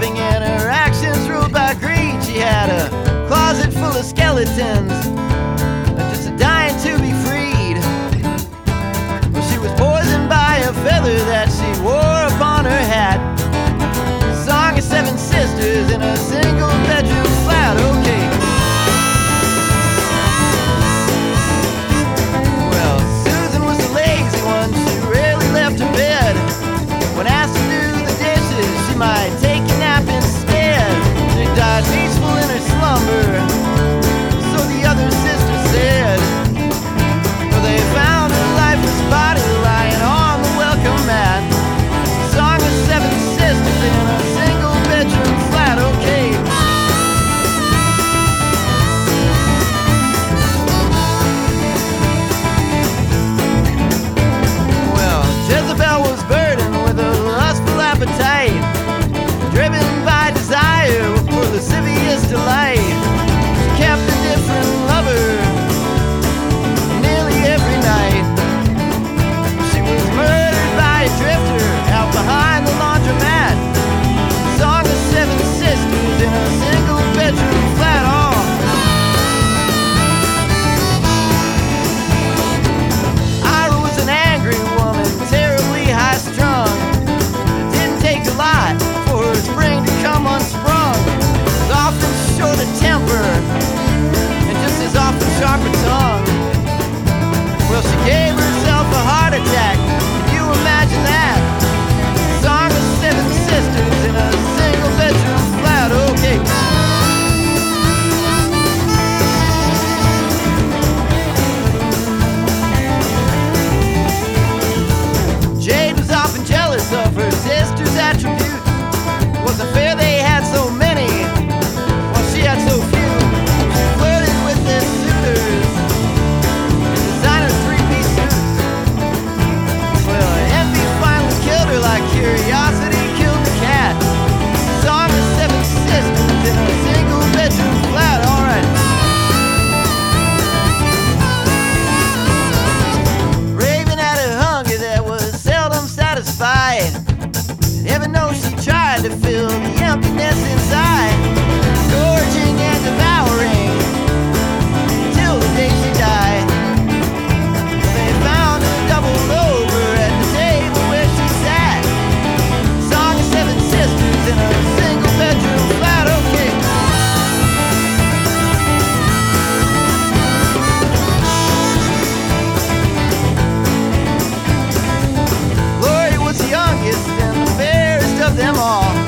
and her actions ruled by greed. She had a closet full of skeletons them all.